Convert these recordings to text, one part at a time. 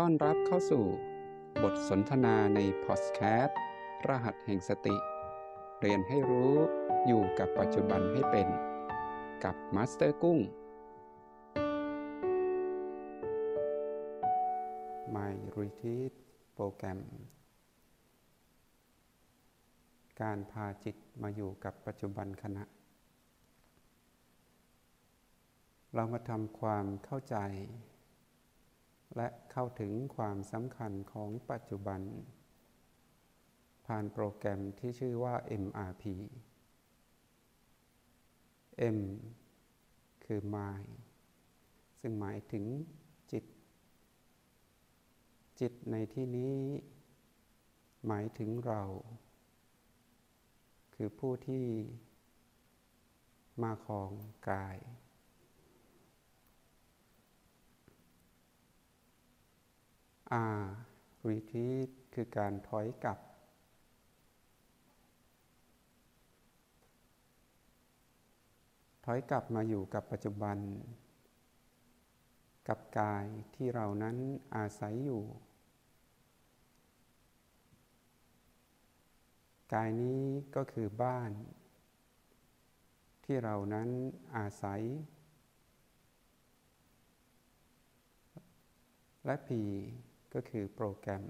ต้อนรับเข้าสู่บทสนทนาในพอดแคสต์รหัสแห่งสติ เรียนให้รู้อยู่กับปัจจุบันให้เป็น กับมาสเตอร์กุ้ง My Retreat โปรแกรม การพาจิตมาอยู่กับปัจจุบันขณะ เรามาทำความเข้าใจ และเข้าถึงความสำคัญของปัจจุบัน ผ่านโปรแกรมที่ชื่อว่า MRP M คือ Mind ซึ่งหมายถึงจิต จิตในที่นี้ หมายถึงเรา คือผู้ที่มาของกาย R retreat คือการถอยกลับ ถอยกลับมาอยู่กับปัจจุบัน กับกายที่เรานั้นอาศัยอยู่ กายนี้ก็คือบ้าน ที่เรานั้นอาศัย และ P ก็คือโปรแกรม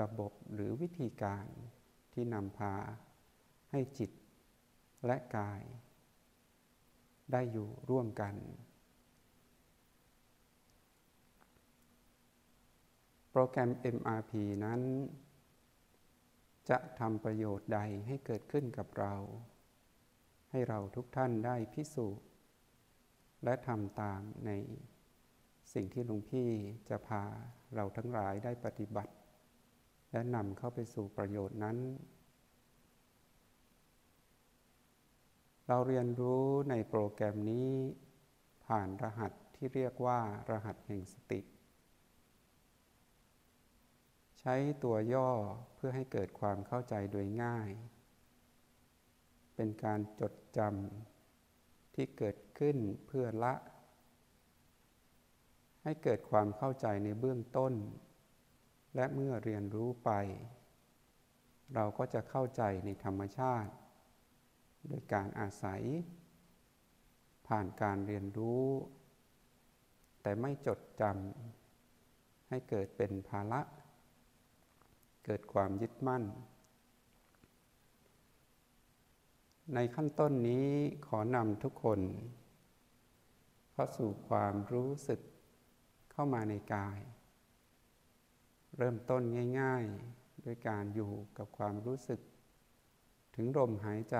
ระบบหรือวิธีการที่นำพาให้จิตและกาย ได้อยู่ร่วมกัน โปรแกรม MRP นั้น จะทำประโยชน์ใดให้เกิดขึ้นกับเรา ให้เราทุกท่านได้พิสูจน์และทำตามใน สิ่งที่หลวงพี่จะพาเราทั้งหลายได้ปฏิบัติ และนำเข้าไปสู่ประโยชน์นั้น เราเรียนรู้ในโปรแกรมนี้ผ่านรหัสที่เรียกว่ารหัสแห่งสติ ใช้ตัวย่อเพื่อให้เกิดความเข้าใจโดยง่าย เป็นการจดจำที่เกิดขึ้นเพื่อละ ให้เกิดความเข้าใจในเบื้องต้น และเมื่อเรียนรู้ไป เราก็จะเข้าใจในธรรมชาติ โดยการอาศัย ผ่านการเรียนรู้ แต่ไม่จดจำให้เกิดเป็นภาระ เกิดความยึดมั่น ในขั้นต้นนี้ขอนำทุกคน เข้าสู่ความรู้สึก เข้ามาในกาย เริ่มต้นง่าย ๆ ด้วยการอยู่กับความรู้สึก ถึงลมหายใจ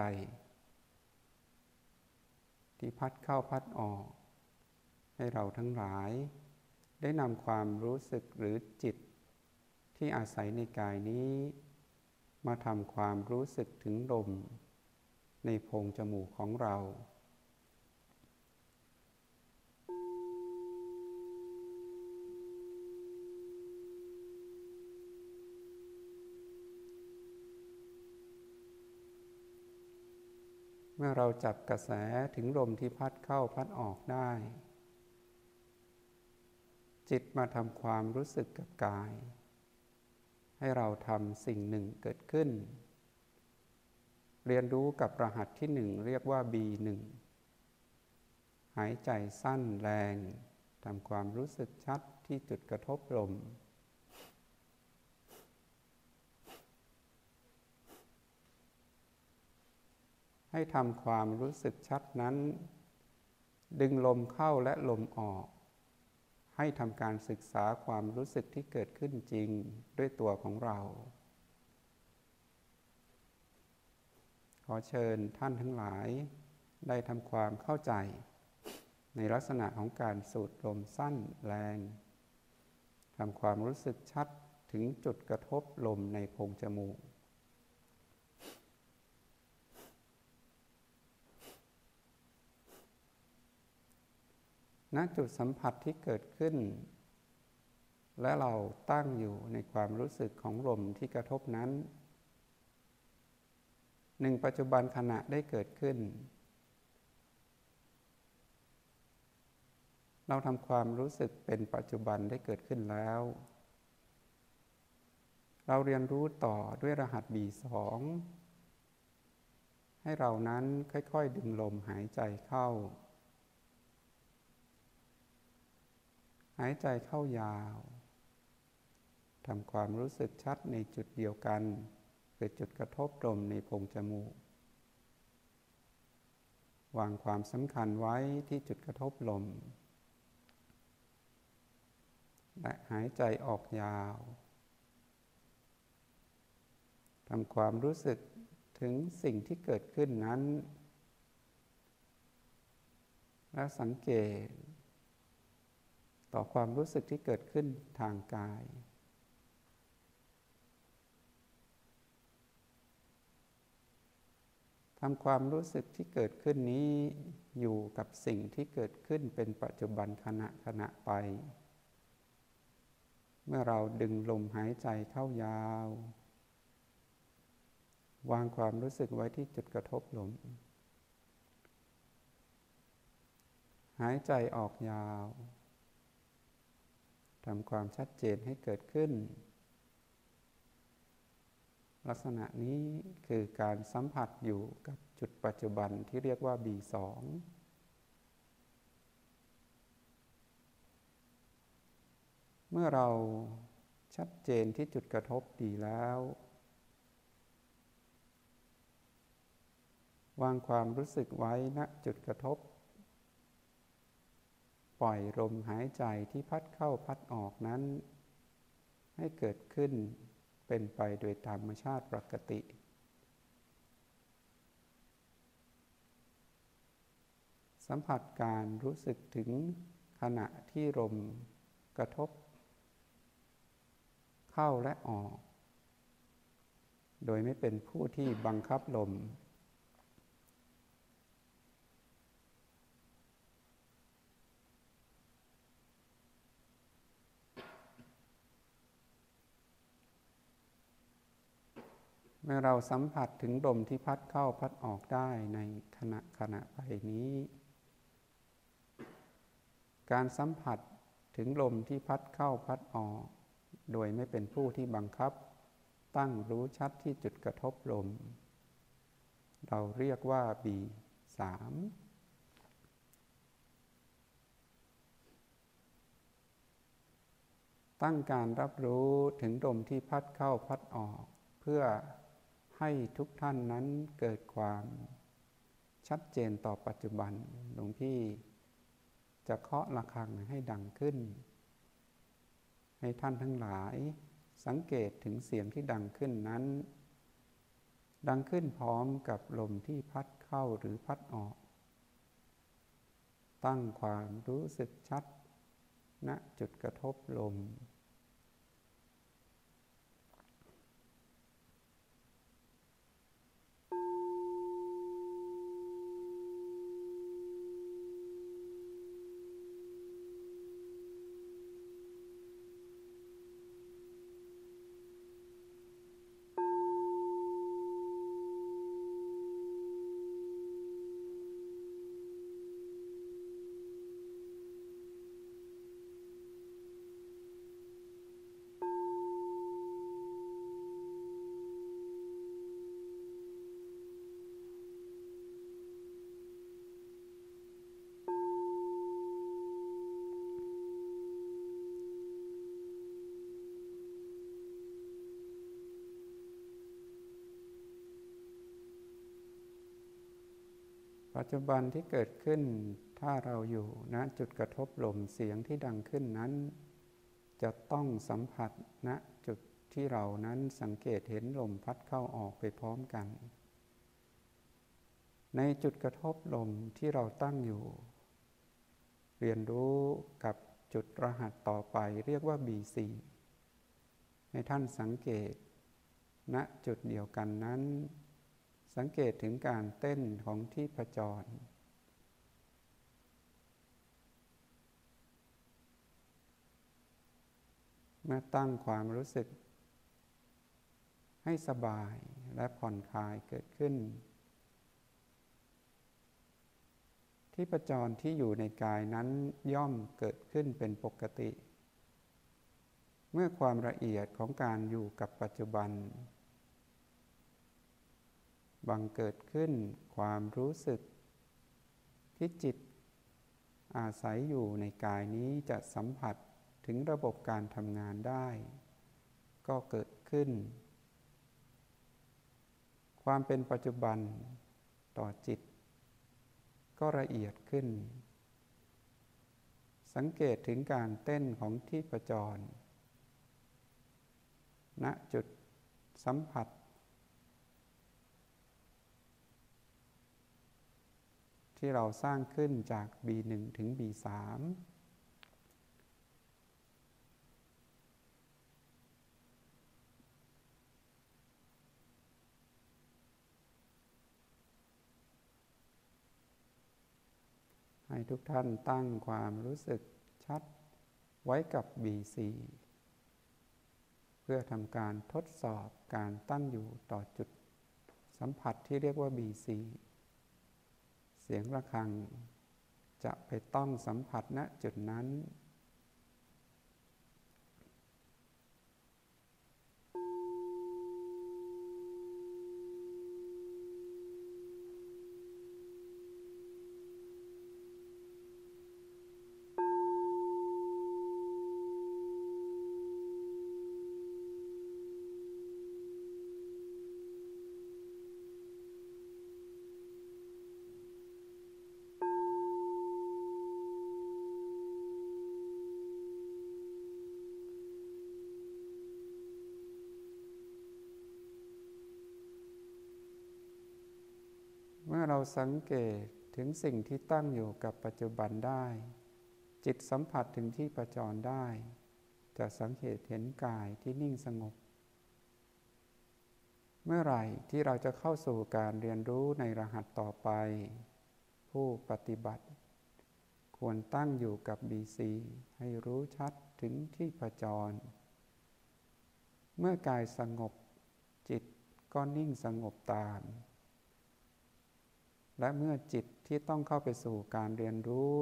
ที่พัดเข้าพัดออก ให้เราทั้งหลาย ได้นำความรู้สึกหรือจิต ที่อาศัยในกายนี้ มาทำความรู้สึกถึงลมในโพรงจมูกของเรา เมื่อเราจับกระแสถึงลมที่พัดเข้าพัดออกได้ จิตมาทำความรู้สึกกับกาย ให้เราทำสิ่งหนึ่งเกิดขึ้น เรียนรู้กับรหัสที่หนึ่งเรียกว่า B1 หายใจสั้นแรงทำความรู้สึกชัดที่จุดกระทบลม ให้ทำความรู้สึกชัดนั้น ดึงลมเข้าและลมออก ให้ทำการศึกษาความรู้สึกที่เกิดขึ้นจริงด้วยตัวของเรา ขอเชิญท่านทั้งหลาย ได้ทำความเข้าใจ ในลักษณะของการสูดลมสั้นแรงทำความรู้สึกชัดถึงจุดกระทบลมในโพรงจมูก ณจุดสัมผัสที่เกิดขึ้น และเราตั้งอยู่ในความรู้สึกของลมที่กระทบนั้น หนึ่งปัจจุบันขณะได้เกิดขึ้น เราทำความรู้สึกเป็นปัจจุบันได้เกิดขึ้นแล้ว เราเรียนรู้ต่อด้วยรหัส B2 ให้เรานั้นค่อย ๆ ดึงลมหายใจเข้า หายใจเข้ายาวทำความรู้สึกชัดในจุดเดียวกัน คือจุดกระทบลมในโพรงจมูก วางความสำคัญไว้ที่จุดกระทบลม และหายใจออกยาวทำความรู้สึกถึงสิ่งที่เกิดขึ้นนั้น และสังเกต ต่อความรู้สึกที่เกิดขึ้นทางกาย ทำความรู้สึกที่เกิดขึ้นนี้อยู่กับสิ่งที่เกิดขึ้นเป็นปัจจุบันขณะขณะไป เมื่อเราดึงลมหายใจเข้ายาว วางความรู้สึกไว้ที่จุดกระทบลม หายใจออกยาว ทำความชัดเจนให้เกิดขึ้น ลักษณะนี้คือการสัมผัสอยู่กับจุดปัจจุบันที่เรียกว่า B2 เมื่อเราชัดเจนที่จุดกระทบดีแล้ว วางความรู้สึกไว้ณจุดกระทบ ปล่อยลมหายใจที่พัดเข้าพัดออกนั้น ให้เกิดขึ้นเป็นไปโดยธรรมชาติปกติ สัมผัสการรู้สึกถึงขณะที่ลมกระทบ เข้าและออก โดยไม่เป็นผู้ที่บังคับลม เมื่อเราสัมผัสถึงลมที่พัดเข้าพัดออกได้ในขณะขณะไปนี้ การสัมผัสถึงลมที่พัดเข้าพัดออก โดยไม่เป็นผู้ที่บังคับ ตั้งรู้ชัดที่จุดกระทบลม เราเรียกว่า B3 ตั้งการรับรู้ถึงลมที่พัดเข้าพัดออก เพื่อ ให้ทุกท่านนั้นเกิดความชัดเจนต่อปัจจุบัน หลวงพี่จะเคาะระฆังให้ดังขึ้น ให้ท่านทั้งหลายสังเกตถึงเสียงที่ดังขึ้นนั้น ดังขึ้นพร้อมกับลมที่พัดเข้าหรือพัดออก ตั้งความรู้สึกชัดณจุดกระทบลม ปัจจุบันที่เกิดขึ้นถ้าเราอยู่ณจุดกระทบลมเสียงที่ดังขึ้นนั้น จะต้องสัมผัสณจุดที่เรานั้นสังเกตเห็นลมพัดเข้าออกไปพร้อมกัน ในจุดกระทบลมที่เราตั้งอยู่ เรียนรู้กับจุดรหัสต่อไปเรียกว่า B4 ให้ท่านสังเกตณจุดเดียวกันนั้น สังเกตถึงการเต้นของที่ประจร เมื่อตั้งความรู้สึก ให้สบายและผ่อนคลายเกิดขึ้น ที่ประจรที่อยู่ในกายนั้นย่อมเกิดขึ้นเป็นปกติ เมื่อความละเอียดของการอยู่กับปัจจุบัน บังเกิดขึ้นความรู้สึก ที่จิต อาศัยอยู่ในกายนี้จะสัมผัสถึงระบบการทำงานได้ ก็เกิดขึ้น ความเป็นปัจจุบันต่อจิต ก็ละเอียดขึ้น สังเกตถึงการเต้นของที่ประจรณจุดสัมผัส ที่เราสร้างขึ้นจาก B1 ถึง B3 ให้ทุกท่านตั้งความรู้สึกชัดไว้กับ B4 เพื่อทำการทดสอบการตั้งอยู่ต่อจุดสัมผัสที่เรียกว่า B4 เสียงระฆังจะไปต้องสัมผัสณจุดนั้น เมื่อเราสังเกตถึงสิ่งที่ตั้งอยู่กับปัจจุบันได้ จิตสัมผัสถึงที่ประจรได้ จะสังเกตเห็นกายที่นิ่งสงบ เมื่อไหร่ที่เราจะเข้าสู่การเรียนรู้ในรหัสต่อไป ผู้ปฏิบัติ ควรตั้งอยู่กับ BC ให้รู้ชัดถึงที่ประจร เมื่อกายสงบ จิตก็นิ่งสงบตาม และเมื่อจิตที่ต้องเข้าไปสู่การเรียนรู้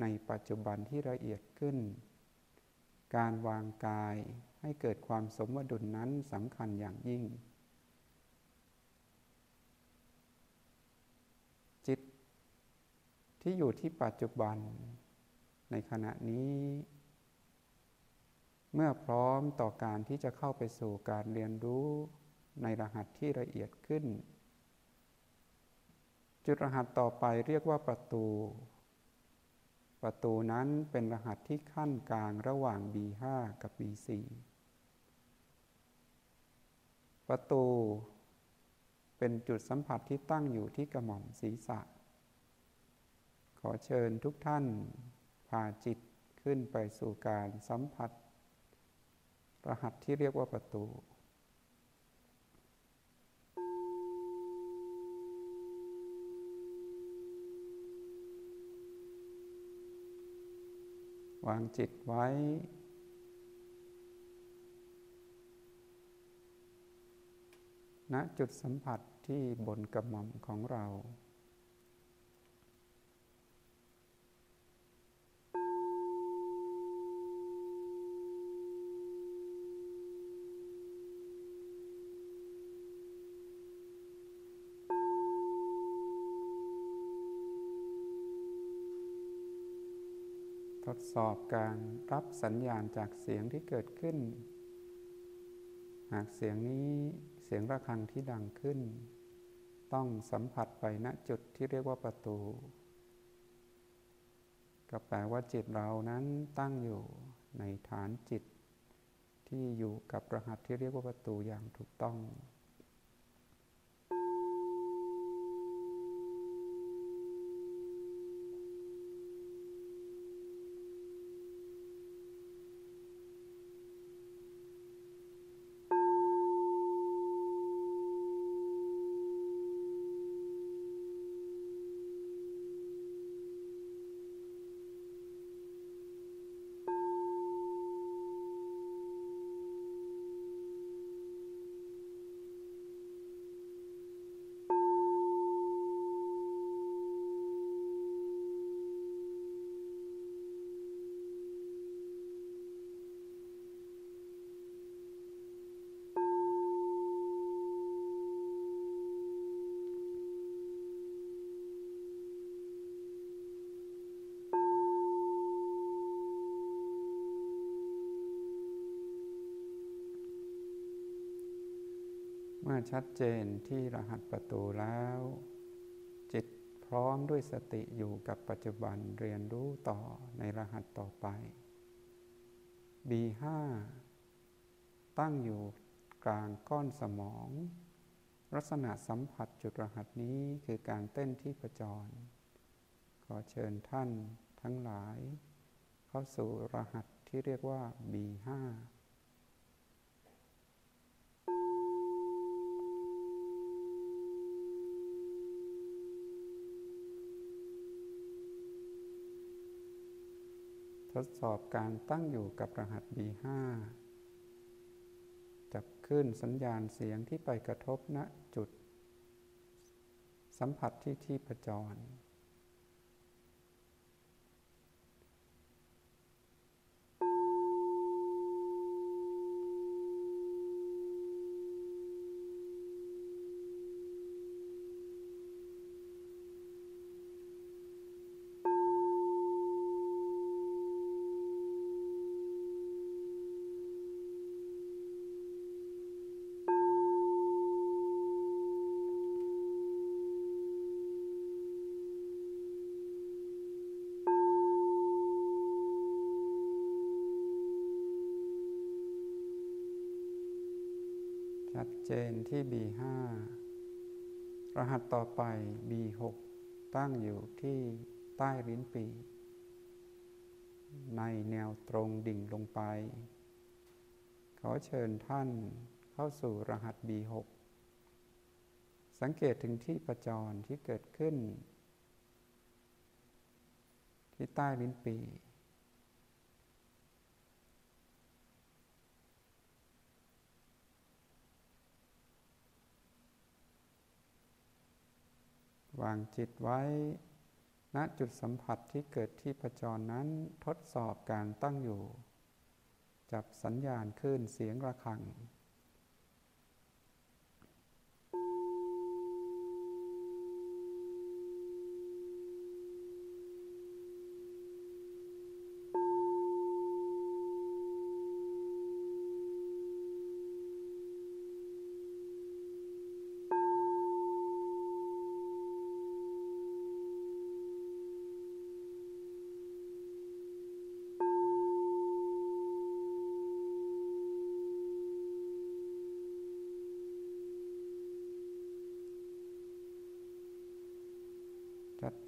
ในปัจจุบันที่ละเอียดขึ้น การวางกายให้เกิดความสมดุลนั้นสำคัญอย่างยิ่ง จิตที่อยู่ที่ปัจจุบัน ในขณะนี้ เมื่อพร้อมต่อการที่จะเข้าไปสู่การเรียนรู้ในรหัสที่ละเอียดขึ้น จุดรหัสต่อไปเรียกว่าประตู ประตูนั้นเป็นรหัสที่ขั้นกลางระหว่าง B5 กับ B4 ประตู เป็นจุดสัมผัสที่ตั้งอยู่ที่กระหม่อมศีรษะ ขอเชิญทุกท่านพาจิตขึ้นไปสู่การสัมผัส รหัสที่เรียกว่าประตู วางจิตไว้ ณจุดสัมผัสที่บนกระหม่อมของเรา ดสอบการรับสัญญาณจากเสียงที่เกิดขึ้น หากเสียงนี้เสียงระฆังที่ดังขึ้น ต้องสัมผัสไปณจุดที่เรียกว่าประตู ก็แปลว่าจิตเรานั้นตั้งอยู่ในฐานจิตที่อยู่กับรหัสที่เรียกว่าประตูอย่างถูกต้อง ชัดเจนที่รหัสประตูแล้ว จิตพร้อมด้วยสติอยู่กับปัจจุบันเรียนรู้ต่อในรหัสต่อไป B5 ตั้งอยู่กลางก้อนสมอง ลักษณะสัมผัสจุดรหัสนี้คือการเต้นที่ประจร ขอเชิญท่านทั้งหลาย เข้าสู่รหัสที่เรียกว่า B5 ทดสอบการตั้งอยู่กับรหัส B5 จับขึ้นสัญญาณเสียงที่ไปกระทบณจุด สัมผัสที่ที่ประจร ชัด เจนที่ B5 รหัสต่อไป B6 ตั้งอยู่ที่ใต้ลิ้นปี ในแนวตรงดิ่งลงไป ขอเชิญท่านเข้าสู่รหัส B6 สังเกตถึงที่ประจรที่เกิดขึ้น ที่ใต้ลิ้นปี วางจิตไว้ ณจุดสัมผัสที่เกิดที่ประจรนั้นทดสอบการตั้งอยู่ จับสัญญาณคลื่นเสียงระฆัง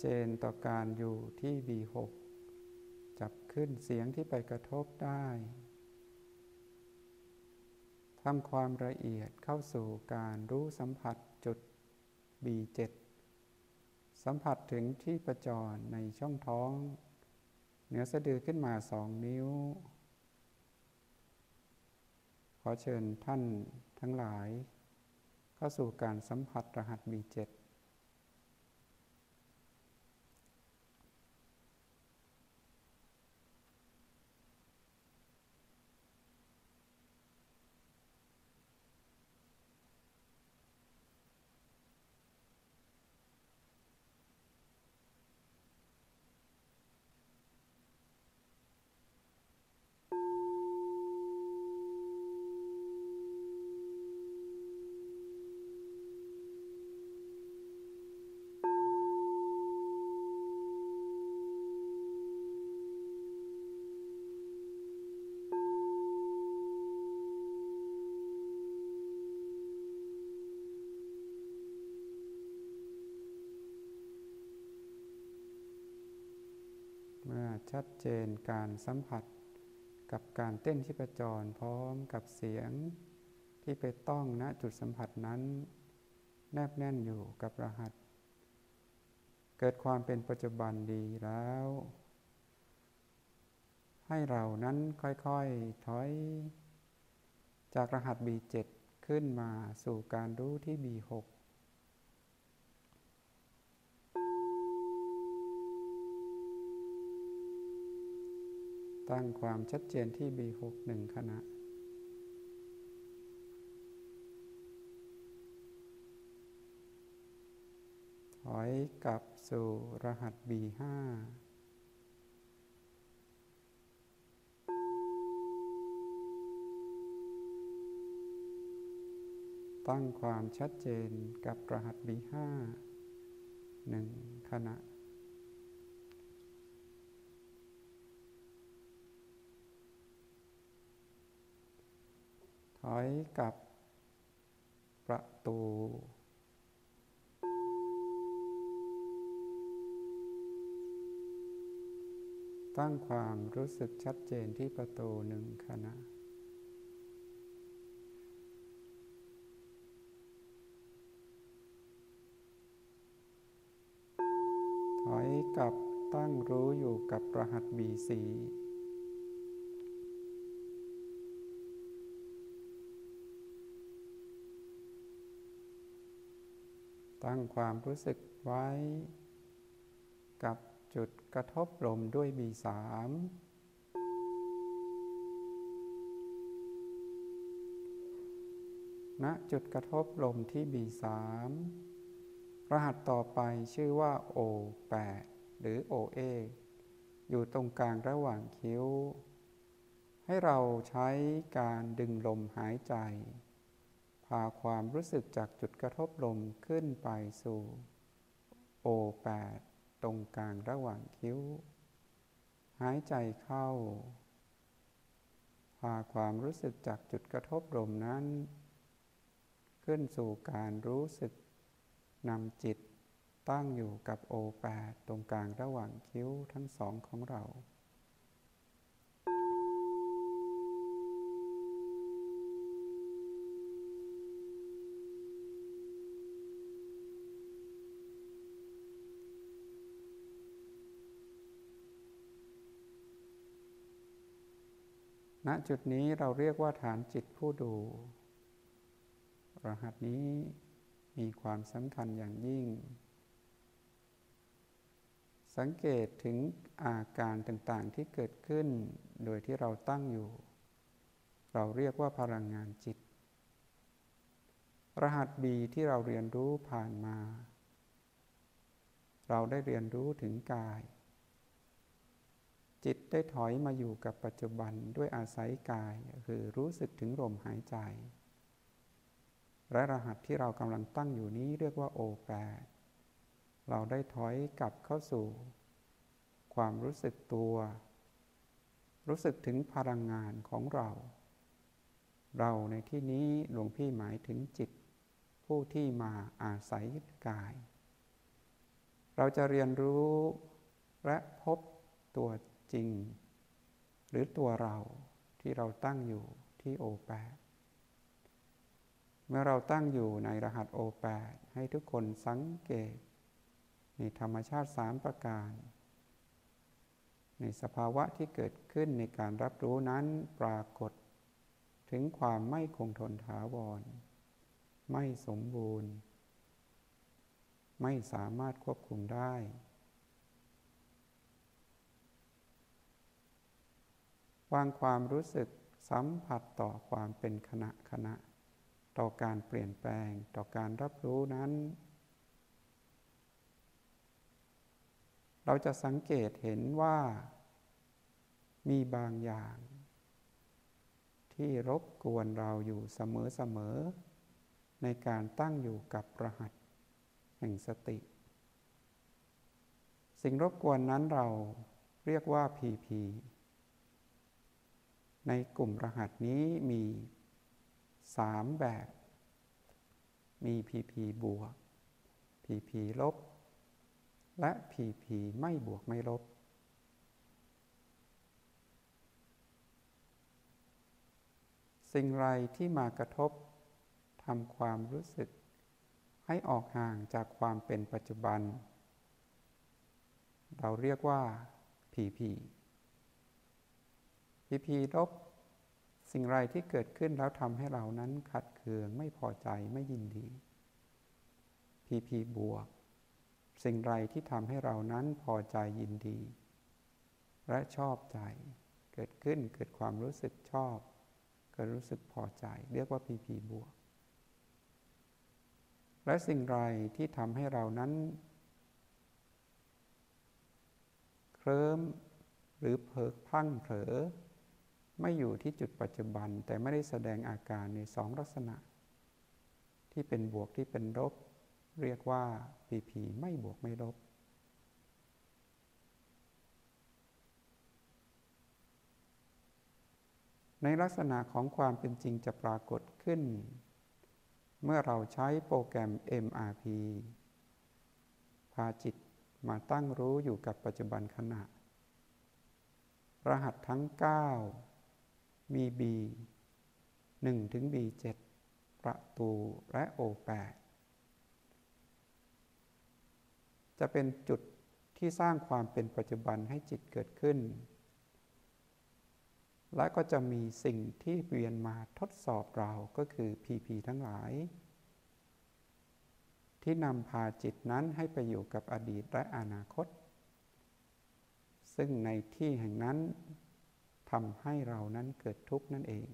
เจนต่อการอยู่ที่ B6 จับขึ้นเสียงที่ไปกระทบได้ทำความละเอียดเข้าสู่การรู้สัมผัสจุด B7 สัมผัสถึงที่ประจรในช่องท้อง เหนือสะดือขึ้นมาสองนิ้ว ขอเชิญท่านทั้งหลาย เข้าสู่การสัมผัสรหัส B7 เมื่อ ชัดเจนการสัมผัส กับการเต้นที่ประจรพร้อมกับเสียง ที่ไปต้องณจุดสัมผัสนั้น แนบแน่นอยู่กับรหัส เกิดความเป็นปัจจุบันดีแล้ว ให้เรานั้นค่อยๆถอย จากรหัส B7 ขึ้นมาสู่การรู้ที่ B6 ตั้งความชัดเจนที่ B6 หนึ่งขณะ ถอยกลับสู่รหัส B5 ตั้งความชัดเจนกับรหัส B5 หนึ่งขณะ อยกับประตู ตั้งความรู้สึกชัดเจนที่ประตูหนึ่งขณะถอยกับตั้งรู้อยู่กับรหัส B4 ตั้งความรู้สึกไว้ กับจุดกระทบลมด้วย B3 ณจุดกระทบลมที่ B3 รหัสต่อไปชื่อว่า O8 หรือ OA อยู่ตรงกลางระหว่างคิ้ว ให้เราใช้การดึงลมหายใจ พาความรู้สึกจากจุดกระทบลมขึ้นไปสู่ O8 ตรงกลางระหว่างคิ้ว หายใจเข้า พาความรู้สึกจากจุดกระทบลมนั้น ขึ้นสู่การรู้สึกนำจิตตั้งอยู่กับโอแปดตรงกลางระหว่างคิ้วทั้งสองของเรา ณจุดนี้เราเรียกว่าฐานจิตผู้ดู รหัสนี้มีความสำคัญอย่างยิ่ง สังเกตถึงอาการต่างๆที่เกิดขึ้น โดยที่เราตั้งอยู่ เราเรียกว่าพลังงานจิต รหัสบีที่เราเรียนรู้ผ่านมา เราได้เรียนรู้ถึงกาย จิตได้ถอยมาอยู่กับปัจจุบันด้วยอาศัยกาย คือรู้สึกถึงลมหายใจ และรหัสที่เรากำลังตั้งอยู่นี้เรียกว่าโอแปดเราได้ถอยกลับเข้าสู่ ความรู้สึกตัว รู้สึกถึงพลังงานของเรา เราในที่นี้หลวงพี่หมายถึงจิต ผู้ที่มาอาศัยกาย เราจะเรียนรู้และพบตัว จริง หรือตัวเราที่เราตั้งอยู่ที่โอแปดเมื่อเราตั้งอยู่ในรหัสโอแปดให้ทุกคนสังเกต ในธรรมชาติสามประการ ในสภาวะที่เกิดขึ้นในการรับรู้นั้นปรากฏ ถึงความไม่คงทนถาวร ไม่สมบูรณ์ ไม่สามารถควบคุมได้ วางความรู้สึกสัมผัสต่อความเป็นขณะขณะ ต่อการเปลี่ยนแปลงต่อการรับรู้นั้น เราจะสังเกตเห็นว่า มีบางอย่าง ที่รบกวนเราอยู่เสมอๆในการตั้งอยู่กับรหัส แห่งสติ สิ่งรบกวนนั้นเราเรียกว่า PP ในกลุ่มรหัสนี้มีสามแบบ มี PP บวก PP ลบ และ PP ไม่บวกไม่ลบ สิ่งไรที่มากระทบทำความรู้สึก ให้ออกห่างจากความเป็นปัจจุบัน เราเรียกว่า PP PP ลบสิ่งไรที่เกิดขึ้นแล้วทำให้เรานั้นขัดเคืองไม่พอใจไม่ยินดี พีพีบวก สิ่งไรที่ทำให้เรานั้นพอใจยินดี และชอบใจ เกิดขึ้นเกิดความรู้สึกชอบ เกิดรู้สึกพอใจ เรียกว่าพีพีบวก และสิ่งไรที่ทำให้เรานั้นเคลิ้มหรือเพิกพังเผลอ ไม่อยู่ที่จุดปัจจุบันแต่ไม่ได้แสดงอาการในสองลักษณะ ที่เป็นบวกที่เป็นลบ เรียกว่า PP ไม่บวกไม่ลบ ในลักษณะของความเป็นจริงจะปรากฏขึ้น เมื่อเราใช้โปรแกรม MRP พาจิตมาตั้งรู้อยู่กับปัจจุบันขณะ รหัสทั้ง 9 มี B 1ถึง B7 ประตูและ O8 จะเป็นจุดที่สร้างความเป็นปัจจุบันให้จิตเกิดขึ้น และก็จะมีสิ่งที่เวียนมาทดสอบเราก็คือ PP ทั้งหลาย ที่นำพาจิตนั้นให้ไปอยู่กับอดีตและอนาคต ซึ่งในที่แห่งนั้น ทำให้เรานั้นเกิดทุกข์นั่นเอง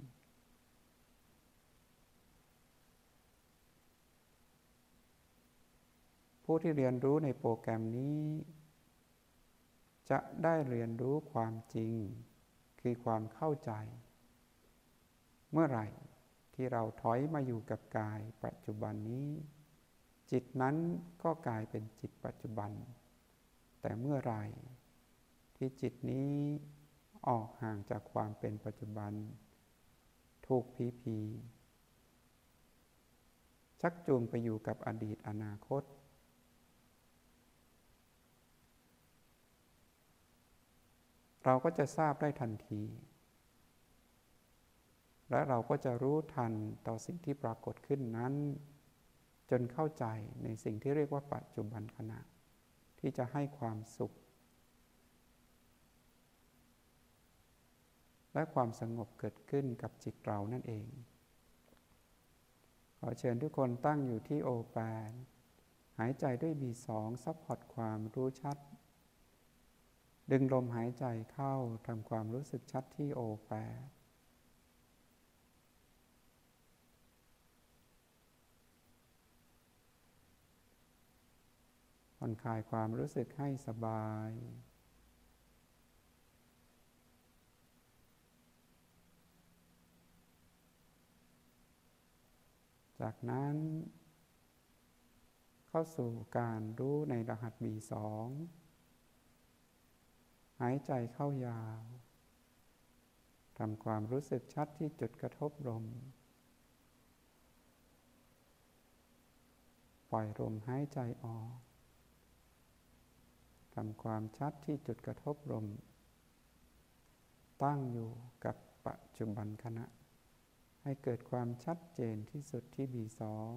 ผู้ที่เรียนรู้ในโปรแกรมนี้ จะได้เรียนรู้ความจริง คือความเข้าใจ เมื่อไหร่ที่เราถอยมาอยู่กับกายปัจจุบันนี้ จิตนั้นก็กลายเป็นจิตปัจจุบัน แต่เมื่อไหร่ที่จิตนี้ ออกห่างจากความเป็นปัจจุบัน ถูกพีพีชักจูงไปอยู่กับอดีตอนาคต เราก็จะทราบได้ทันที และเราก็จะรู้ทันต่อสิ่งที่ปรากฏขึ้นนั้น จนเข้าใจในสิ่งที่เรียกว่าปัจจุบันขณะ ที่จะให้ความสุข และความสงบเกิดขึ้นกับจิตเรานั่นเอง ขอเชิญทุกคนตั้งอยู่ที่โอแปดหายใจด้วยบีสอง support ความรู้ชัด ดึงลมหายใจเข้าทำความรู้สึกชัดที่โอแปดผ่อนคลายความรู้สึกให้สบาย จากนั้น เข้าสู่การรู้ในรหัส B2 หายใจเข้ายาวทำความรู้สึกชัดที่จุดกระทบลม ปล่อยลมหายใจออกทำความชัดที่จุดกระทบลม ตั้งอยู่กับปัจจุบันขณะ ให้เกิดความชัดเจนที่สุดที่บีสอง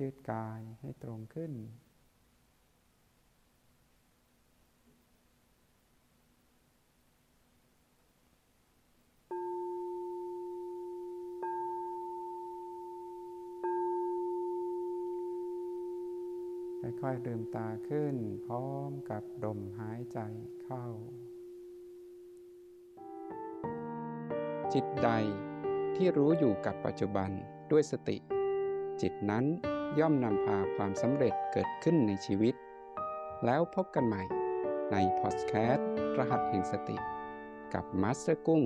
ยืดกายให้ตรงขึ้น ค่อยๆลืมตาขึ้น พร้อมกับลมหายใจเข้า จิตใด ที่รู้อยู่กับปัจจุบันด้วยสติ จิตนั้นย่อมนำพาความสำเร็จเกิดขึ้นในชีวิต แล้วพบกันใหม่ในพอดแคสต์รหัสแห่งสติ กับมาสเตอร์กุ้ง